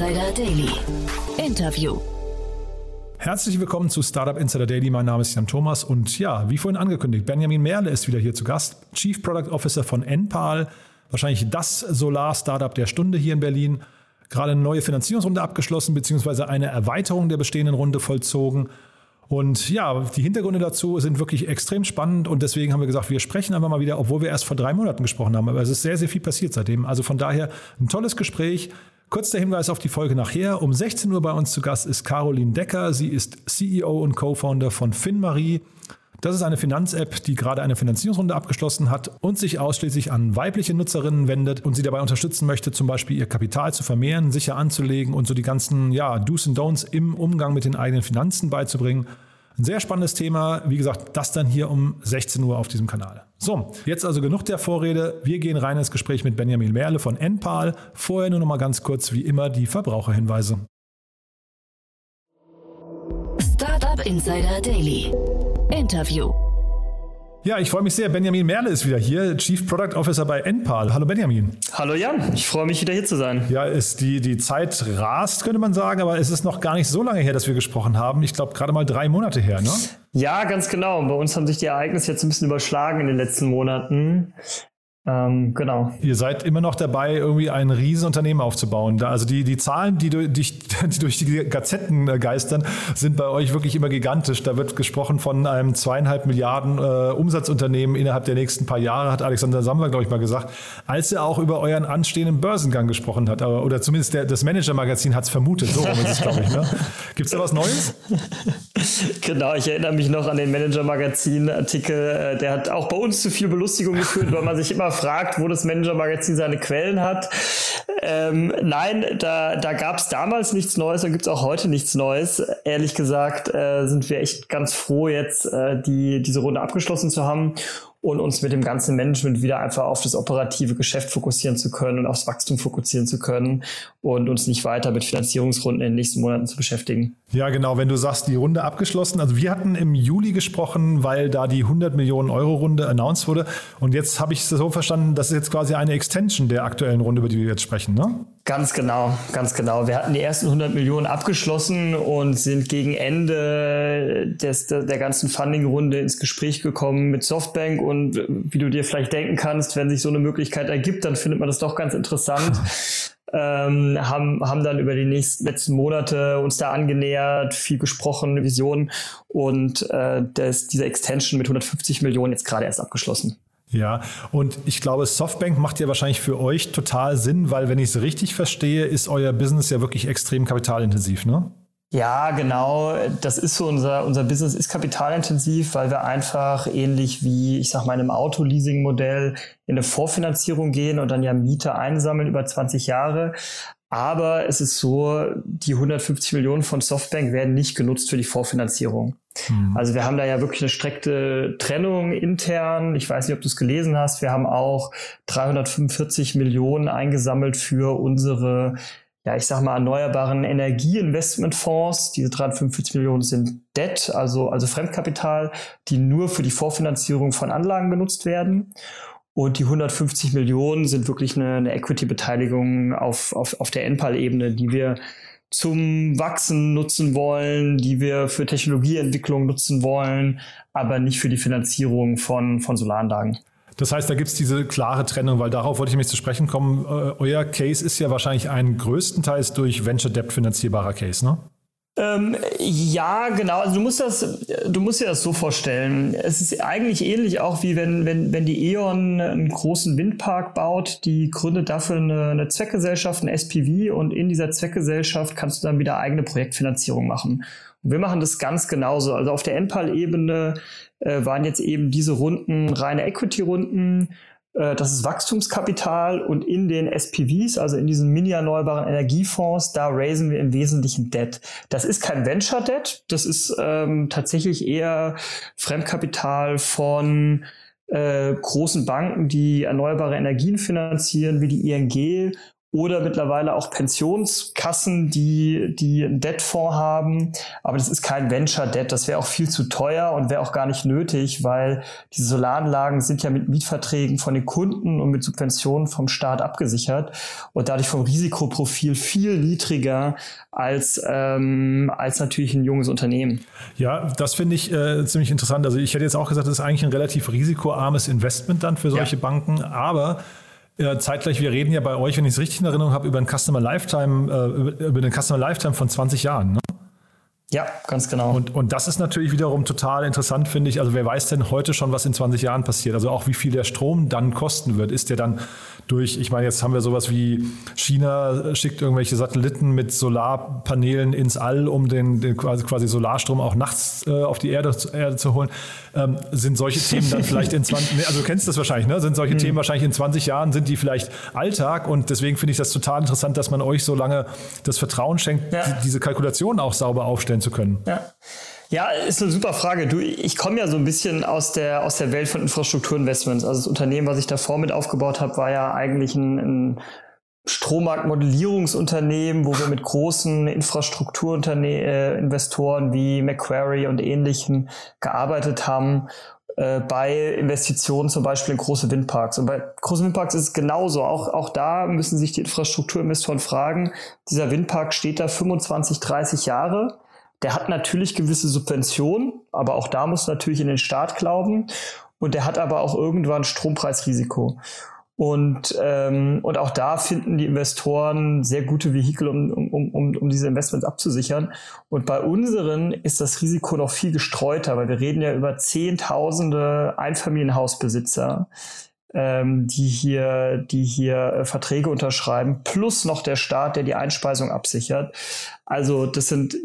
Insider Daily. Interview. Herzlich willkommen zu Startup Insider Daily. Mein Name ist Jan Thomas und ja, wie vorhin angekündigt, Benjamin Merle ist wieder hier zu Gast, Chief Product Officer von Enpal, wahrscheinlich das Solar-Startup der Stunde hier in Berlin. Gerade eine neue Finanzierungsrunde abgeschlossen, beziehungsweise eine Erweiterung der bestehenden Runde vollzogen. Und ja, die Hintergründe dazu sind wirklich extrem spannend und deswegen haben wir gesagt, wir sprechen einfach mal wieder, obwohl wir erst vor drei Monaten gesprochen haben. Aber es ist sehr, sehr viel passiert seitdem. Also von daher ein tolles Gespräch. Kurz der Hinweis auf die Folge nachher. Um 16 Uhr bei uns zu Gast ist Caroline Decker. Sie ist CEO und Co-Founder von FinMarie. Das ist eine Finanz-App, die gerade eine Finanzierungsrunde abgeschlossen hat und sich ausschließlich an weibliche Nutzerinnen wendet und sie dabei unterstützen möchte, zum Beispiel ihr Kapital zu vermehren, sicher anzulegen und so die ganzen ja, Do's und Don'ts im Umgang mit den eigenen Finanzen beizubringen. Ein sehr spannendes Thema. Wie gesagt, das dann hier um 16 Uhr auf diesem Kanal. So, jetzt also genug der Vorrede. Wir gehen rein ins Gespräch mit Benjamin Merle von Enpal. Vorher nur noch mal ganz kurz, wie immer, die Verbraucherhinweise. Startup Insider Daily. Interview. Ja, ich freue mich sehr. Benjamin Merle ist wieder hier, Chief Product Officer bei Enpal. Hallo Benjamin. Hallo Jan, ich freue mich wieder hier zu sein. Ja, ist die, die Zeit rast, könnte man sagen, aber es ist noch gar nicht so lange her, dass wir gesprochen haben. Ich glaube, gerade mal drei Monate her, ne? Ja, ganz genau. Bei uns haben sich die Ereignisse jetzt ein bisschen überschlagen in den letzten Monaten. Ähm, genau. Ihr seid immer noch dabei, irgendwie ein Riesenunternehmen aufzubauen. Also die, die Zahlen, die, durch, die durch die Gazetten äh, geistern, sind bei euch wirklich immer gigantisch. Da wird gesprochen von einem zweieinhalb Milliarden äh, Umsatzunternehmen innerhalb der nächsten paar Jahre, hat Alexander Sammler, glaube ich, mal gesagt, als er auch über euren anstehenden Börsengang gesprochen hat. Oder zumindest der, das Manager-Magazin hat es vermutet. So rum ist es, glaube ich. Ne? Gibt es da was Neues? genau, ich erinnere mich noch an den Manager-Magazin-Artikel. Äh, der hat auch bei uns zu viel Belustigung geführt, weil man sich immer fragt, wo das Manager-Magazin seine Quellen hat. Ähm, nein, da, da gab es damals nichts Neues und gibt es auch heute nichts Neues. Ehrlich gesagt äh, sind wir echt ganz froh, jetzt äh, die, diese Runde abgeschlossen zu haben und uns mit dem ganzen Management wieder einfach auf das operative Geschäft fokussieren zu können und aufs Wachstum fokussieren zu können und uns nicht weiter mit Finanzierungsrunden in den nächsten Monaten zu beschäftigen. Ja, genau. Wenn du sagst, die Runde abgeschlossen. Also wir hatten im Juli gesprochen, weil da die 100 Millionen Euro Runde announced wurde. Und jetzt habe ich es so verstanden, das ist jetzt quasi eine Extension der aktuellen Runde, über die wir jetzt sprechen, ne? Ganz genau, ganz genau. Wir hatten die ersten 100 Millionen abgeschlossen und sind gegen Ende des, der, ganzen Funding-Runde ins Gespräch gekommen mit Softbank. Und wie du dir vielleicht denken kannst, wenn sich so eine Möglichkeit ergibt, dann findet man das doch ganz interessant. ähm, haben, haben dann über die nächsten letzten Monate uns da angenähert, viel gesprochen, Visionen und äh, das, diese Extension mit 150 Millionen jetzt gerade erst abgeschlossen. Ja, und ich glaube, Softbank macht ja wahrscheinlich für euch total Sinn, weil wenn ich es richtig verstehe, ist euer Business ja wirklich extrem kapitalintensiv, ne? Ja, genau. Das ist so unser, unser Business ist kapitalintensiv, weil wir einfach ähnlich wie, ich sag mal, in einem Autoleasing-Modell in eine Vorfinanzierung gehen und dann ja Miete einsammeln über 20 Jahre. Aber es ist so, die 150 Millionen von Softbank werden nicht genutzt für die Vorfinanzierung. Mhm. Also wir haben da ja wirklich eine strikte Trennung intern. Ich weiß nicht, ob du es gelesen hast. Wir haben auch 345 Millionen eingesammelt für unsere ja, ich sag mal, erneuerbaren Energieinvestmentfonds. Diese 345 Millionen sind Debt, also, also Fremdkapital, die nur für die Vorfinanzierung von Anlagen genutzt werden. Und die 150 Millionen sind wirklich eine, eine Equity-Beteiligung auf, auf, auf der NPAL-Ebene, die wir zum Wachsen nutzen wollen, die wir für Technologieentwicklung nutzen wollen, aber nicht für die Finanzierung von, von Solaranlagen. Das heißt, da gibt es diese klare Trennung, weil darauf wollte ich nämlich zu sprechen kommen. Äh, euer Case ist ja wahrscheinlich ein größtenteils durch Venture Debt finanzierbarer Case, ne? Ähm, ja, genau. Also du musst das, du musst dir das so vorstellen. Es ist eigentlich ähnlich auch wie wenn, wenn, wenn die E.ON einen großen Windpark baut, die gründet dafür eine, eine Zweckgesellschaft, ein SPV und in dieser Zweckgesellschaft kannst du dann wieder eigene Projektfinanzierung machen. Und wir machen das ganz genauso. Also auf der NPAL-Ebene äh, waren jetzt eben diese Runden reine Equity-Runden. Äh, das ist Wachstumskapital und in den SPVs, also in diesen mini-erneuerbaren Energiefonds, da raisen wir im Wesentlichen Debt. Das ist kein Venture Debt, das ist ähm, tatsächlich eher Fremdkapital von äh, großen Banken, die erneuerbare Energien finanzieren, wie die ING oder mittlerweile auch Pensionskassen, die, die einen Debtfonds haben. Aber das ist kein Venture-Debt. Das wäre auch viel zu teuer und wäre auch gar nicht nötig, weil diese Solaranlagen sind ja mit Mietverträgen von den Kunden und mit Subventionen vom Staat abgesichert und dadurch vom Risikoprofil viel niedriger als, ähm, als natürlich ein junges Unternehmen. Ja, das finde ich äh, ziemlich interessant. Also ich hätte jetzt auch gesagt, das ist eigentlich ein relativ risikoarmes Investment dann für solche ja. Banken, aber äh, zeitgleich, wir reden ja bei euch, wenn ich es richtig in Erinnerung habe, über einen Customer Lifetime, äh, über den Customer Lifetime von 20 Jahren. Ne? Ja, ganz genau. Und, und das ist natürlich wiederum total interessant, finde ich. Also wer weiß denn heute schon, was in 20 Jahren passiert? Also auch wie viel der Strom dann kosten wird. Ist der dann durch, ich meine, jetzt haben wir sowas wie China schickt irgendwelche Satelliten mit Solarpanelen ins All, um den, den quasi, quasi Solarstrom auch nachts äh, auf die Erde, Erde zu holen. Ähm, sind solche Themen dann vielleicht in 20, nee, also du kennst das wahrscheinlich, ne? Sind solche mhm. Themen wahrscheinlich in 20 Jahren, sind die vielleicht Alltag und deswegen finde ich das total interessant, dass man euch so lange das Vertrauen schenkt, ja. die, diese Kalkulation auch sauber aufstellen zu können. Ja. Ja, ist eine super Frage. Du, ich komme ja so ein bisschen aus der, aus der Welt von Infrastrukturinvestments. Also das Unternehmen, was ich davor mit aufgebaut habe, war ja eigentlich ein, ein Strommarktmodellierungsunternehmen, wo wir mit großen Infrastrukturinvestoren wie Macquarie und ähnlichen gearbeitet haben äh, bei Investitionen zum Beispiel in große Windparks. Und bei großen Windparks ist es genauso. Auch, auch da müssen sich die Infrastrukturinvestoren fragen, dieser Windpark steht da 25, 30 Jahre der hat natürlich gewisse Subventionen, aber auch da muss natürlich in den Staat glauben. Und der hat aber auch irgendwann Strompreisrisiko. Und, ähm, und auch da finden die Investoren sehr gute Vehikel, um, um, um, um diese Investments abzusichern. Und bei unseren ist das Risiko noch viel gestreuter, weil wir reden ja über Zehntausende Einfamilienhausbesitzer, ähm, die hier, die hier äh, Verträge unterschreiben, plus noch der Staat, der die Einspeisung absichert. Also das sind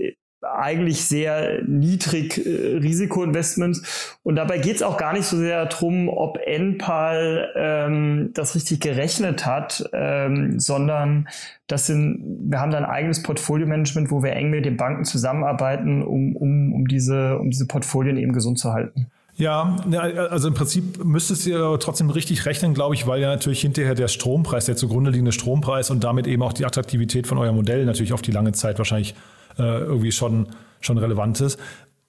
eigentlich sehr niedrig äh, Risikoinvestments. Und dabei geht es auch gar nicht so sehr darum, ob NPAL ähm, das richtig gerechnet hat, ähm, sondern das sind, wir haben da ein eigenes Portfolio-Management, wo wir eng mit den Banken zusammenarbeiten, um, um, um, diese, um diese Portfolien eben gesund zu halten. Ja, also im Prinzip müsstest ihr trotzdem richtig rechnen, glaube ich, weil ja natürlich hinterher der Strompreis, der zugrunde liegende Strompreis und damit eben auch die Attraktivität von eurem Modell natürlich auf die lange Zeit wahrscheinlich irgendwie schon, schon relevant ist.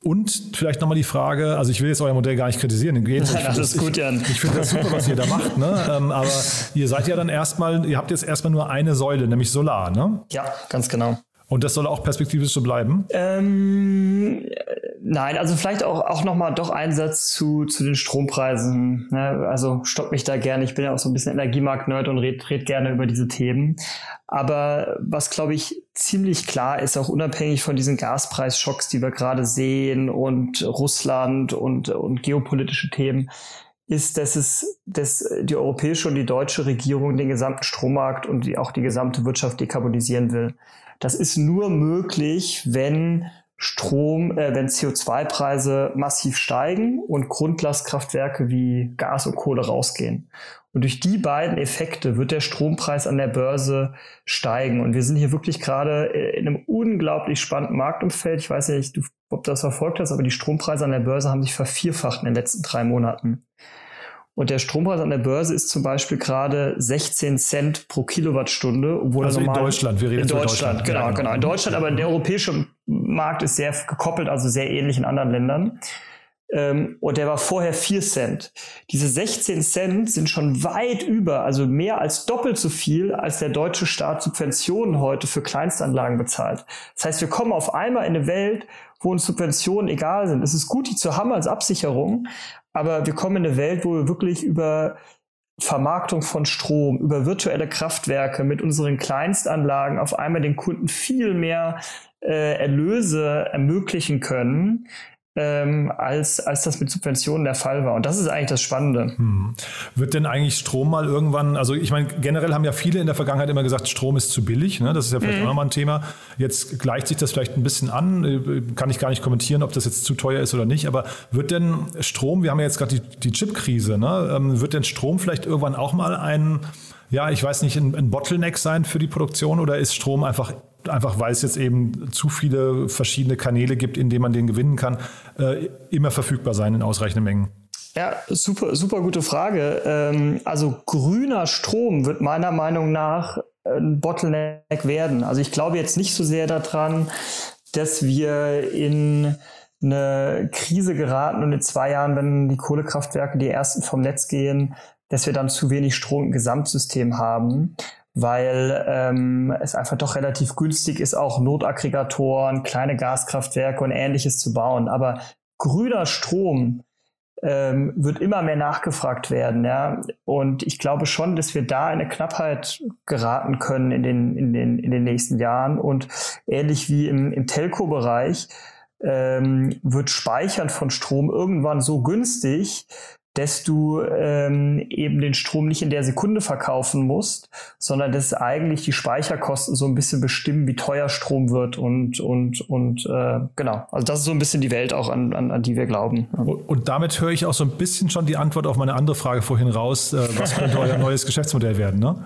Und vielleicht nochmal die Frage, also ich will jetzt euer Modell gar nicht kritisieren. Geht, ja, das gut, Jan. Ich, ich finde das super, was ihr da macht. Ne? Ähm, aber ihr seid ja dann erstmal, ihr habt jetzt erstmal nur eine Säule, nämlich Solar, ne? Ja, ganz genau. Und das soll auch perspektivisch so bleiben? Ähm, nein, also vielleicht auch, auch nochmal doch ein Satz zu, zu den Strompreisen. Ne? Also stopp mich da gerne. Ich bin ja auch so ein bisschen Energiemarkt-Nerd und red, red gerne über diese Themen. Aber was, glaube ich, ziemlich klar ist, auch unabhängig von diesen Gaspreisschocks, die wir gerade sehen und Russland und, und geopolitische Themen, ist, dass es, dass die europäische und die deutsche Regierung den gesamten Strommarkt und die, auch die gesamte Wirtschaft dekarbonisieren will. Das ist nur möglich, wenn Strom, äh, wenn CO2-Preise massiv steigen und Grundlastkraftwerke wie Gas und Kohle rausgehen. Und durch die beiden Effekte wird der Strompreis an der Börse steigen. Und wir sind hier wirklich gerade äh, in einem unglaublich spannenden Marktumfeld. Ich weiß nicht, ob du das verfolgt hast, aber die Strompreise an der Börse haben sich vervierfacht in den letzten drei Monaten. Und der Strompreis an der Börse ist zum Beispiel gerade 16 Cent pro Kilowattstunde, obwohl also in Deutschland, wir reden in Deutschland, Deutschland. Genau, ja, genau, genau. In Deutschland, aber der europäische Markt ist sehr gekoppelt, also sehr ähnlich in anderen Ländern. Ähm, und der war vorher 4 Cent. Diese 16 Cent sind schon weit über, also mehr als doppelt so viel, als der deutsche Staat Subventionen heute für Kleinstanlagen bezahlt. Das heißt, wir kommen auf einmal in eine Welt, wo uns Subventionen egal sind. Es ist gut, die zu haben als Absicherung, aber wir kommen in eine Welt, wo wir wirklich über Vermarktung von Strom, über virtuelle Kraftwerke mit unseren Kleinstanlagen auf einmal den Kunden viel mehr äh, Erlöse ermöglichen können, ähm, als, als das mit Subventionen der Fall war. Und das ist eigentlich das Spannende. Hm. Wird denn eigentlich Strom mal irgendwann, also ich meine, generell haben ja viele in der Vergangenheit immer gesagt, Strom ist zu billig. Ne? Das ist ja vielleicht mhm. auch nochmal ein Thema. Jetzt gleicht sich das vielleicht ein bisschen an. Kann ich gar nicht kommentieren, ob das jetzt zu teuer ist oder nicht. Aber wird denn Strom, wir haben ja jetzt gerade die, die Chip-Krise, ne? Ähm, wird denn Strom vielleicht irgendwann auch mal ein, ja, ich weiß nicht, ein, ein Bottleneck sein für die Produktion oder ist Strom einfach einfach weil es jetzt eben zu viele verschiedene Kanäle gibt, in denen man den gewinnen kann, äh, immer verfügbar sein in ausreichenden Mengen. Ja, super, super gute Frage. Ähm, also grüner Strom wird meiner Meinung nach ein Bottleneck werden. Also ich glaube jetzt nicht so sehr daran, dass wir in eine Krise geraten und in zwei Jahren, wenn die Kohlekraftwerke die ersten vom Netz gehen, dass wir dann zu wenig Strom im Gesamtsystem haben, weil ähm, es einfach doch relativ günstig ist, auch Notaggregatoren, kleine Gaskraftwerke und ähnliches zu bauen. Aber grüner Strom ähm, wird immer mehr nachgefragt werden. Ja? Und ich glaube schon, dass wir da in eine Knappheit geraten können in den, in den, in den nächsten Jahren. Und ähnlich wie im, im Telco-Bereich ähm, wird Speichern von Strom irgendwann so günstig, dass du ähm, eben den Strom nicht in der Sekunde verkaufen musst, sondern dass eigentlich die Speicherkosten so ein bisschen bestimmen, wie teuer Strom wird und und und äh, genau. Also das ist so ein bisschen die Welt auch an, an, an die wir glauben. Und damit höre ich auch so ein bisschen schon die Antwort auf meine andere Frage vorhin raus. Äh, was könnte euer neues Geschäftsmodell werden? Ne?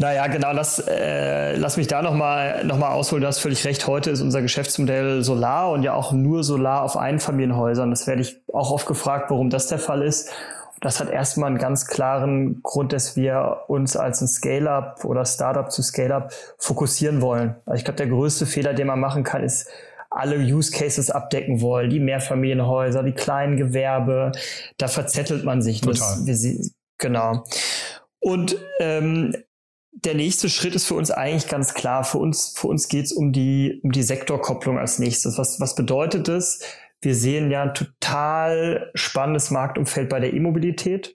Naja, genau, lass, äh, lass mich da nochmal noch mal ausholen. Du hast völlig recht. Heute ist unser Geschäftsmodell Solar und ja auch nur Solar auf Einfamilienhäusern. Das werde ich auch oft gefragt, warum das der Fall ist. Das hat erstmal einen ganz klaren Grund, dass wir uns als ein Scale-up oder Startup zu Scale-up fokussieren wollen. Also ich glaube, der größte Fehler, den man machen kann, ist, alle Use Cases abdecken wollen, die Mehrfamilienhäuser, die kleinen Gewerbe, da verzettelt man sich. Total. Das, wir, genau. Und ähm, der nächste Schritt ist für uns eigentlich ganz klar. Für uns, für uns geht es um die, um die Sektorkopplung als nächstes. Was, was bedeutet das? Wir sehen ja ein total spannendes Marktumfeld bei der E-Mobilität.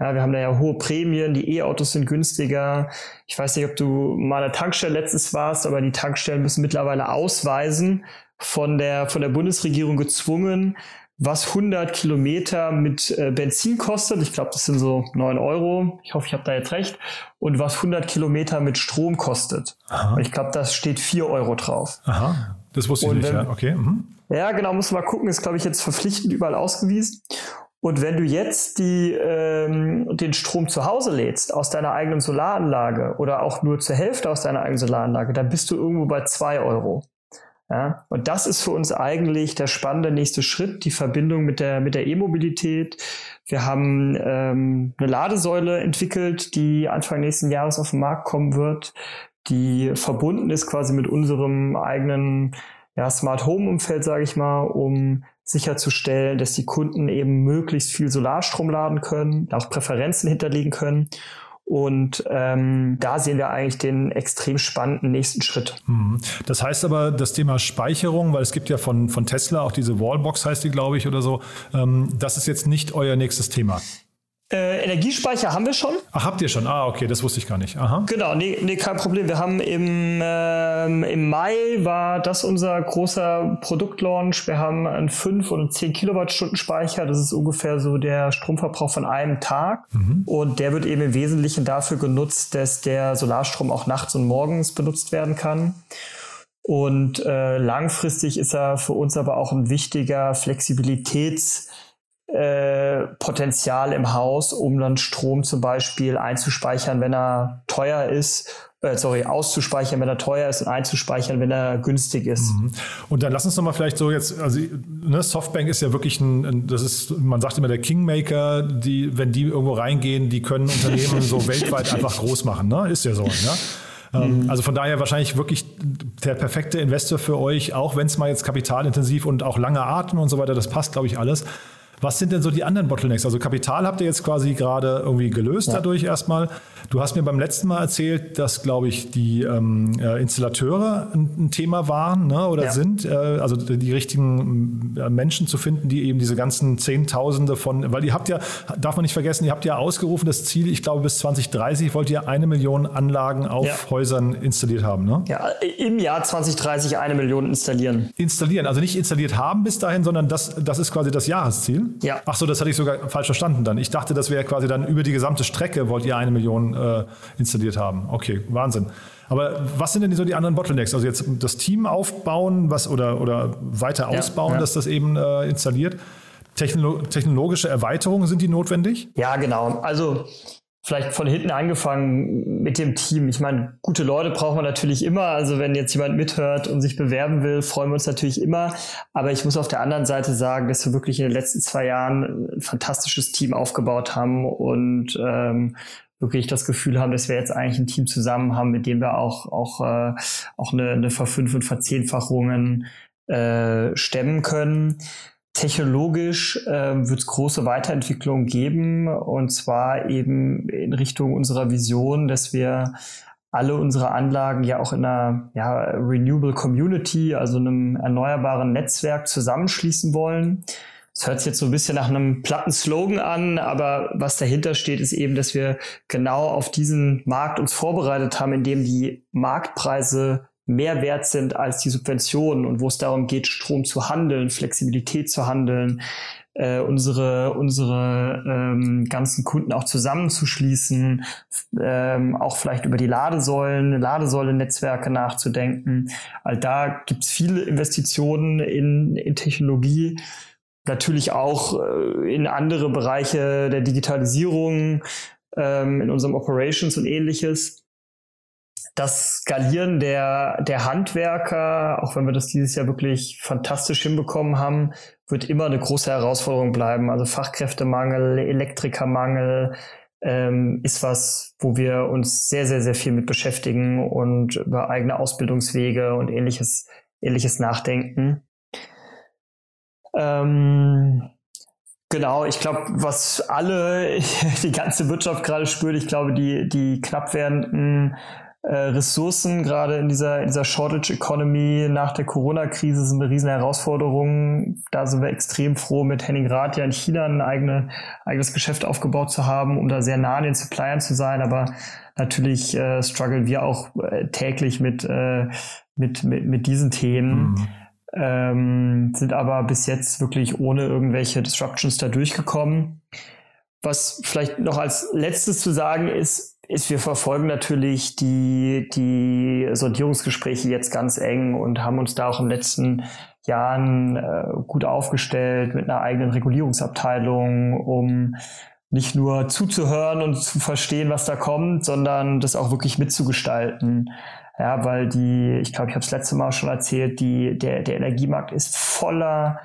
Ja, wir haben da ja hohe Prämien, die E-Autos sind günstiger. Ich weiß nicht, ob du mal an der Tankstelle letztes warst, aber die Tankstellen müssen mittlerweile ausweisen, von der, von der Bundesregierung gezwungen, was 100 Kilometer mit äh, Benzin kostet. Ich glaube, das sind so 9 Euro. Ich hoffe, ich habe da jetzt recht. Und was 100 Kilometer mit Strom kostet. Und ich glaube, das steht 4 Euro drauf. Aha, das wusste ich nicht. Wenn, ja, okay. Mhm. Ja, genau, muss man mal gucken. Ist, glaube ich, jetzt verpflichtend überall ausgewiesen. Und wenn du jetzt die, ähm, den Strom zu Hause lädst, aus deiner eigenen Solaranlage oder auch nur zur Hälfte aus deiner eigenen Solaranlage, dann bist du irgendwo bei 2 Euro. Ja, und das ist für uns eigentlich der spannende nächste Schritt, die Verbindung mit der, mit der E-Mobilität. Wir haben ähm, eine Ladesäule entwickelt, die Anfang nächsten Jahres auf den Markt kommen wird, die verbunden ist quasi mit unserem eigenen ja, Smart Home Umfeld, sage ich mal, um sicherzustellen, dass die Kunden eben möglichst viel Solarstrom laden können, auch Präferenzen hinterlegen können und ähm, da sehen wir eigentlich den extrem spannenden nächsten Schritt. Mhm. Das heißt aber, das Thema Speicherung, weil es gibt ja von, von Tesla auch diese Wallbox, heißt die, glaube ich, oder so, ähm, das ist jetzt nicht euer nächstes Thema. Energiespeicher haben wir schon. Ach, habt ihr schon? Ah, okay, das wusste ich gar nicht. Aha. Genau, nee, nee kein Problem. Wir haben im, ähm, im Mai war das unser großer Produktlaunch. Wir haben einen 5 und 10 Kilowattstunden Speicher. Das ist ungefähr so der Stromverbrauch von einem Tag. Mhm. Und der wird eben im Wesentlichen dafür genutzt, dass der Solarstrom auch nachts und morgens benutzt werden kann. Und äh, langfristig ist er für uns aber auch ein wichtiger Flexibilitäts- äh, Potenzial im Haus, um dann Strom zum Beispiel einzuspeichern, wenn er teuer ist äh, sorry, auszuspeichern, wenn er teuer ist und einzuspeichern, wenn er günstig ist. Mhm. Und dann lass uns noch mal vielleicht so jetzt, also ne, Softbank ist ja wirklich ein, das ist, man sagt immer der Kingmaker, die, wenn die irgendwo reingehen, die können Unternehmen so weltweit einfach groß machen, ne? Ist ja so, ne? Ähm, mhm. Also von daher wahrscheinlich wirklich der perfekte Investor für euch, auch wenn es mal jetzt kapitalintensiv und auch lange Atem und so weiter, das passt, glaube ich, alles. Was sind denn so die anderen Bottlenecks? Also Kapital habt ihr jetzt quasi gerade irgendwie gelöst ja. dadurch erstmal. Du hast mir beim letzten Mal erzählt, dass, glaube ich, die ähm, äh, Installateure ein, ein, Thema waren ne, oder ja. sind. Äh, also die richtigen äh, Menschen zu finden, die eben diese ganzen Zehntausende von, weil ihr habt ja, darf man nicht vergessen, ihr habt ja ausgerufen, das Ziel, ich glaube, bis 2030 wollt ihr eine Million Anlagen auf ja. Häusern installiert haben. Ne? Ja, im Jahr 2030 eine Million installieren. Installieren, also nicht installiert haben bis dahin, sondern das, das ist quasi das Jahresziel. Ja. Ach so, das hatte ich sogar falsch verstanden dann. Ich dachte, das wäre quasi dann über die gesamte Strecke wollt ihr eine Million äh, installiert haben. Okay, Wahnsinn. Aber was sind denn so die anderen Bottlenecks? Also jetzt das Team aufbauen, was oder, oder weiter ausbauen, ja, ja. dass das eben äh, installiert. Technolo technologische Erweiterungen sind die notwendig? Ja, genau. Also vielleicht von hinten angefangen mit dem Team. Ich meine, gute Leute braucht man natürlich immer. Also wenn jetzt jemand mithört und sich bewerben will, freuen wir uns natürlich immer. Aber ich muss auf der anderen Seite sagen, dass wir wirklich in den letzten zwei Jahren ein fantastisches Team aufgebaut haben und ähm, wirklich das Gefühl haben, dass wir jetzt eigentlich ein Team zusammen haben, mit dem wir auch auch äh, auch eine, eine Verfünf- und Verzehnfachungen äh, stemmen können. Technologisch äh, wird es große Weiterentwicklungen geben und zwar eben in Richtung unserer Vision, dass wir alle unsere Anlagen ja auch in einer ja, Renewable Community, also einem erneuerbaren Netzwerk zusammenschließen wollen. Das hört sich jetzt so ein bisschen nach einem platten Slogan an, aber was dahinter steht, ist eben, dass wir genau auf diesen Markt uns vorbereitet haben, in dem die Marktpreise mehr wert sind als die Subventionen und wo es darum geht, Strom zu handeln, Flexibilität zu handeln, äh, unsere, unsere ähm, ganzen Kunden auch zusammenzuschließen, ähm, auch vielleicht über die Ladesäulen, Ladesäulennetzwerke nachzudenken. All da gibt es viele Investitionen in, in Technologie, natürlich auch äh, in andere Bereiche der Digitalisierung, ähm, in unserem Operations und ähnliches das Skalieren der, der Handwerker, auch wenn wir das dieses Jahr wirklich fantastisch hinbekommen haben, wird immer eine große Herausforderung bleiben. Also Fachkräftemangel, Elektrikermangel ähm, ist was, wo wir uns sehr, sehr, sehr viel mit beschäftigen und über eigene Ausbildungswege und ähnliches, ähnliches nachdenken. Ähm, Genau, ich glaube, was alle, die ganze Wirtschaft gerade spürt, ich glaube, die, die knapp werdenden äh, Ressourcen, gerade in dieser, in dieser Shortage Economy nach der Corona-Krise sind eine riesen Herausforderung. Da sind wir extrem froh, mit Henning Rath ja in China ein eigene, eigenes Geschäft aufgebaut zu haben, um da sehr nah an den Suppliern zu sein. Aber natürlich äh, strugglen wir auch äh, täglich mit, äh, mit, mit, mit diesen Themen. Mhm. Ähm, sind aber bis jetzt wirklich ohne irgendwelche Disruptions da durchgekommen. Was vielleicht noch als letztes zu sagen ist, ist, wir verfolgen natürlich die, die Sondierungsgespräche jetzt ganz eng und haben uns da auch den letzten Jahren äh, gut aufgestellt mit einer eigenen Regulierungsabteilung, um nicht nur zuzuhören und zu verstehen, was da kommt, sondern das auch wirklich mitzugestalten. Ja, weil die, ich glaube, ich habe es letzte Mal schon erzählt, die, der, der Energiemarkt ist voller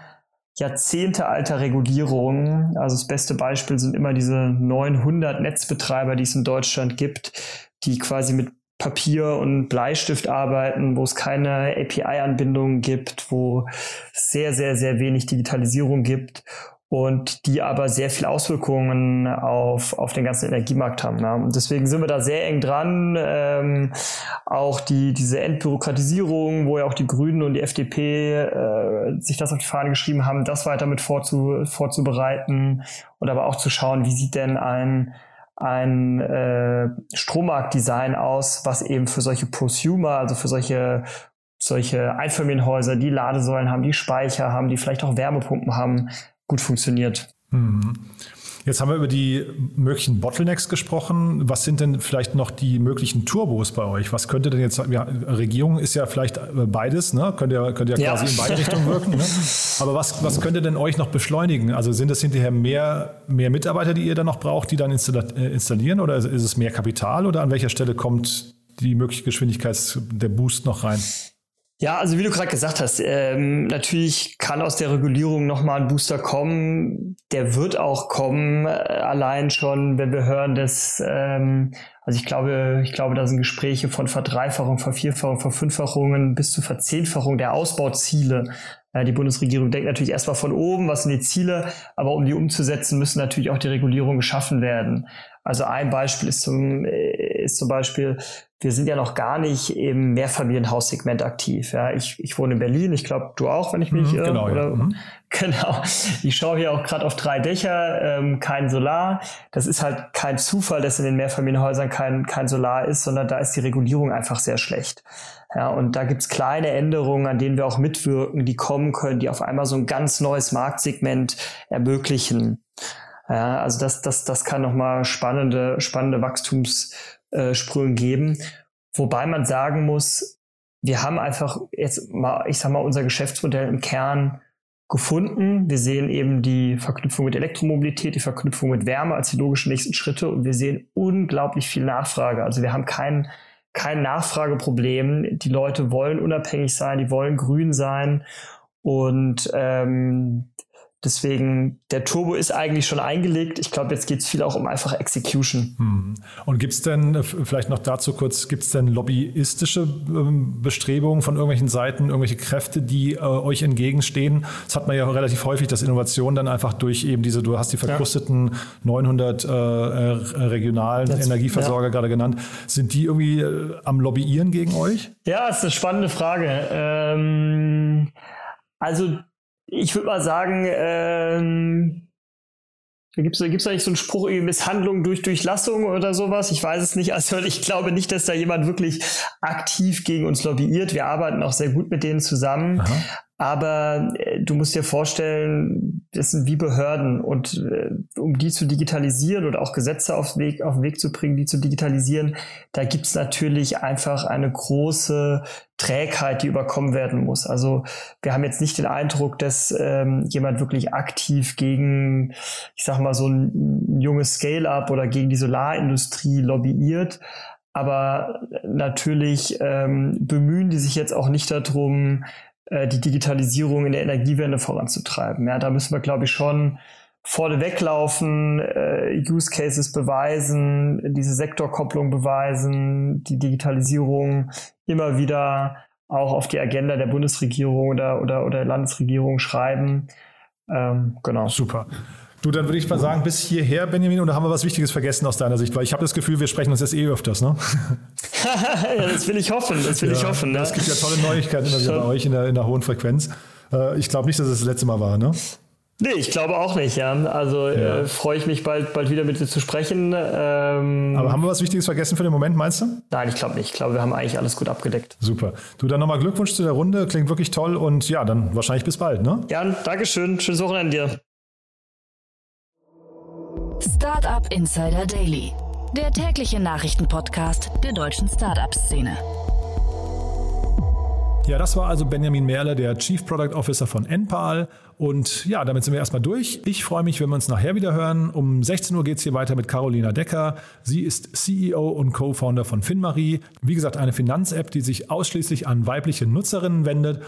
Jahrzehnte alter Regulierungen. Also das beste Beispiel sind immer diese 900 Netzbetreiber, die es in Deutschland gibt, die quasi mit Papier und Bleistift arbeiten, wo es keine API-Anbindungen gibt, wo sehr, sehr, sehr wenig Digitalisierung gibt und die aber sehr viel Auswirkungen auf, auf den ganzen Energiemarkt haben. Ja. Und deswegen sind wir da sehr eng dran. Ähm, auch die, diese Entbürokratisierung, wo ja auch die Grünen und die FDP äh, sich das auf die Fahne geschrieben haben, das weiter mit vorzu, vorzubereiten und aber auch zu schauen, wie sieht denn ein ein äh, Strommarktdesign aus, was eben für solche Prosumer, also für solche solche Einfamilienhäuser, die Ladesäulen haben, die Speicher haben, die vielleicht auch Wärmepumpen haben, gut funktioniert. Mhm. Jetzt haben wir über die möglichen Bottlenecks gesprochen. Was sind denn vielleicht noch die möglichen Turbos bei euch? Was könnte denn jetzt, ja, Regierung ist ja vielleicht beides, ne? Könnt ihr, könnt ihr ja. quasi in beide Richtungen wirken. Ne? Aber was, was könnte denn euch noch beschleunigen? Also sind es hinterher mehr, mehr Mitarbeiter, die ihr dann noch braucht, die dann äh, installieren? Oder ist es mehr Kapital? Oder an welcher Stelle kommt die mögliche Geschwindigkeit, der Boost noch rein? Ja, also wie du gerade gesagt hast, ähm, natürlich kann aus der Regulierung nochmal ein Booster kommen. Der wird auch kommen, äh, allein schon, wenn wir hören, dass, ähm, also ich glaube, ich glaube, da sind Gespräche von Verdreifachung, Vervierfachung, Verfünffachungen bis zur Verzehnfachung der Ausbauziele. Äh, die Bundesregierung denkt natürlich erstmal von oben, was sind die Ziele, aber um die umzusetzen, müssen natürlich auch die Regulierungen geschaffen werden. Also ein Beispiel ist zum, äh, ist zum Beispiel, wir sind ja noch gar nicht im Mehrfamilienhaussegment aktiv. Ja, ich, ich wohne in Berlin, ich glaube, du auch, wenn ich mich mhm, genau, oder, ja. mhm. genau. Ich schaue hier auch gerade auf drei Dächer, ähm, kein Solar. Das ist halt kein Zufall, dass in den Mehrfamilienhäusern kein, kein Solar ist, sondern da ist die Regulierung einfach sehr schlecht. Ja, und da gibt's kleine Änderungen, an denen wir auch mitwirken, die kommen können, die auf einmal so ein ganz neues Marktsegment ermöglichen. Ja, also das, das, das kann nochmal spannende, spannende Wachstumssprünge geben. Wobei man sagen muss, wir haben einfach jetzt mal, ich sag mal, unser Geschäftsmodell im Kern gefunden. Wir sehen eben die Verknüpfung mit Elektromobilität, die Verknüpfung mit Wärme als die logischen nächsten Schritte und wir sehen unglaublich viel Nachfrage. Also wir haben kein, kein Nachfrageproblem. Die Leute wollen unabhängig sein, die wollen grün sein und ähm, Deswegen, der Turbo ist eigentlich schon eingelegt. Ich glaube, jetzt geht es viel auch um einfach Execution. Hm. Und gibt es denn, äh, vielleicht noch dazu kurz, gibt es denn lobbyistische ähm, Bestrebungen von irgendwelchen Seiten, irgendwelche Kräfte, die äh, euch entgegenstehen? Das hat man ja relativ häufig, dass Innovation dann einfach durch eben diese, du hast die verkrusteten ja. 900 äh, regionalen das, Energieversorger ja. gerade genannt. Sind die irgendwie äh, am Lobbyieren gegen euch? Ja, das ist eine spannende Frage. Ähm, also ich würde mal sagen, ähm, da gibt es da nicht so einen Spruch, Misshandlung durch Durchlassung oder sowas. Ich weiß es nicht. Also ich glaube nicht, dass da jemand wirklich aktiv gegen uns lobbyiert. Wir arbeiten auch sehr gut mit denen zusammen. Aha. Aber äh, du musst dir vorstellen, das sind wie Behörden und äh, um die zu digitalisieren oder auch Gesetze auf den Weg, auf den Weg zu bringen, die zu digitalisieren, da gibt's natürlich einfach eine große Trägheit, die überkommen werden muss. Also wir haben jetzt nicht den Eindruck, dass ähm, jemand wirklich aktiv gegen, ich sag mal, so ein, ein junges Scale-up oder gegen die Solarindustrie lobbyiert. Aber natürlich ähm, bemühen die sich jetzt auch nicht darum, äh, die Digitalisierung in der Energiewende voranzutreiben. Ja, da müssen wir, glaube ich, schon vorne weglaufen, äh, Use Cases beweisen, diese Sektorkopplung beweisen, die Digitalisierung immer wieder auch auf die Agenda der Bundesregierung oder, oder, oder Landesregierung schreiben. Ähm, genau. Super. Du, dann würde ich mal sagen, bis hierher, Benjamin, oder haben wir was Wichtiges vergessen aus deiner Sicht? Weil ich habe das Gefühl, wir sprechen uns jetzt eh öfters, ne? ja, das will ich hoffen, das will ja, ich hoffen. Ne? Es gibt ja tolle Neuigkeiten immer wieder bei euch in der, in der hohen Frequenz. Äh, ich glaube nicht, dass es das letzte Mal war, ne? Nee, ich glaube auch nicht, ja. Also ja. Äh, freue ich mich bald, bald wieder mit dir zu sprechen. Ähm, Aber haben wir was Wichtiges vergessen für den Moment, meinst du? Nein, ich glaube nicht. Ich glaube, wir haben eigentlich alles gut abgedeckt. Super. Du, dann nochmal Glückwunsch zu der Runde. Klingt wirklich toll und ja, dann wahrscheinlich bis bald, ne? Ja, Dankeschön. Schönes Wochenende dir. Startup Insider Daily, der tägliche Nachrichtenpodcast der deutschen Startup-Szene. Ja, das war also Benjamin Merle, der Chief Product Officer von Enpal. Und ja, damit sind wir erstmal durch. Ich freue mich, wenn wir uns nachher wieder hören. Um 16 Uhr geht es hier weiter mit Carolina Decker. Sie ist CEO und Co-Founder von FinMarie. Wie gesagt, eine Finanz-App, die sich ausschließlich an weibliche Nutzerinnen wendet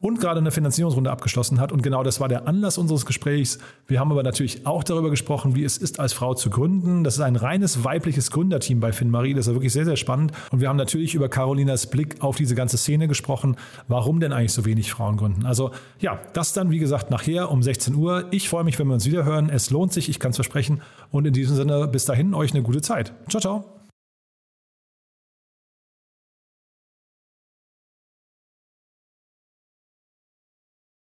und gerade eine Finanzierungsrunde abgeschlossen hat. Und genau das war der Anlass unseres Gesprächs. Wir haben aber natürlich auch darüber gesprochen, wie es ist, als Frau zu gründen. Das ist ein reines weibliches Gründerteam bei FinMarie. Das ist wirklich sehr, sehr spannend. Und wir haben natürlich über Carolinas Blick auf diese ganze Szene gesprochen. Warum denn eigentlich so wenig Frauen gründen? Also ja, das dann, wie gesagt, nachher um 16 Uhr. Ich freue mich, wenn wir uns wieder hören. Es lohnt sich, ich kann es versprechen. Und in diesem Sinne, bis dahin, euch eine gute Zeit. Ciao, ciao.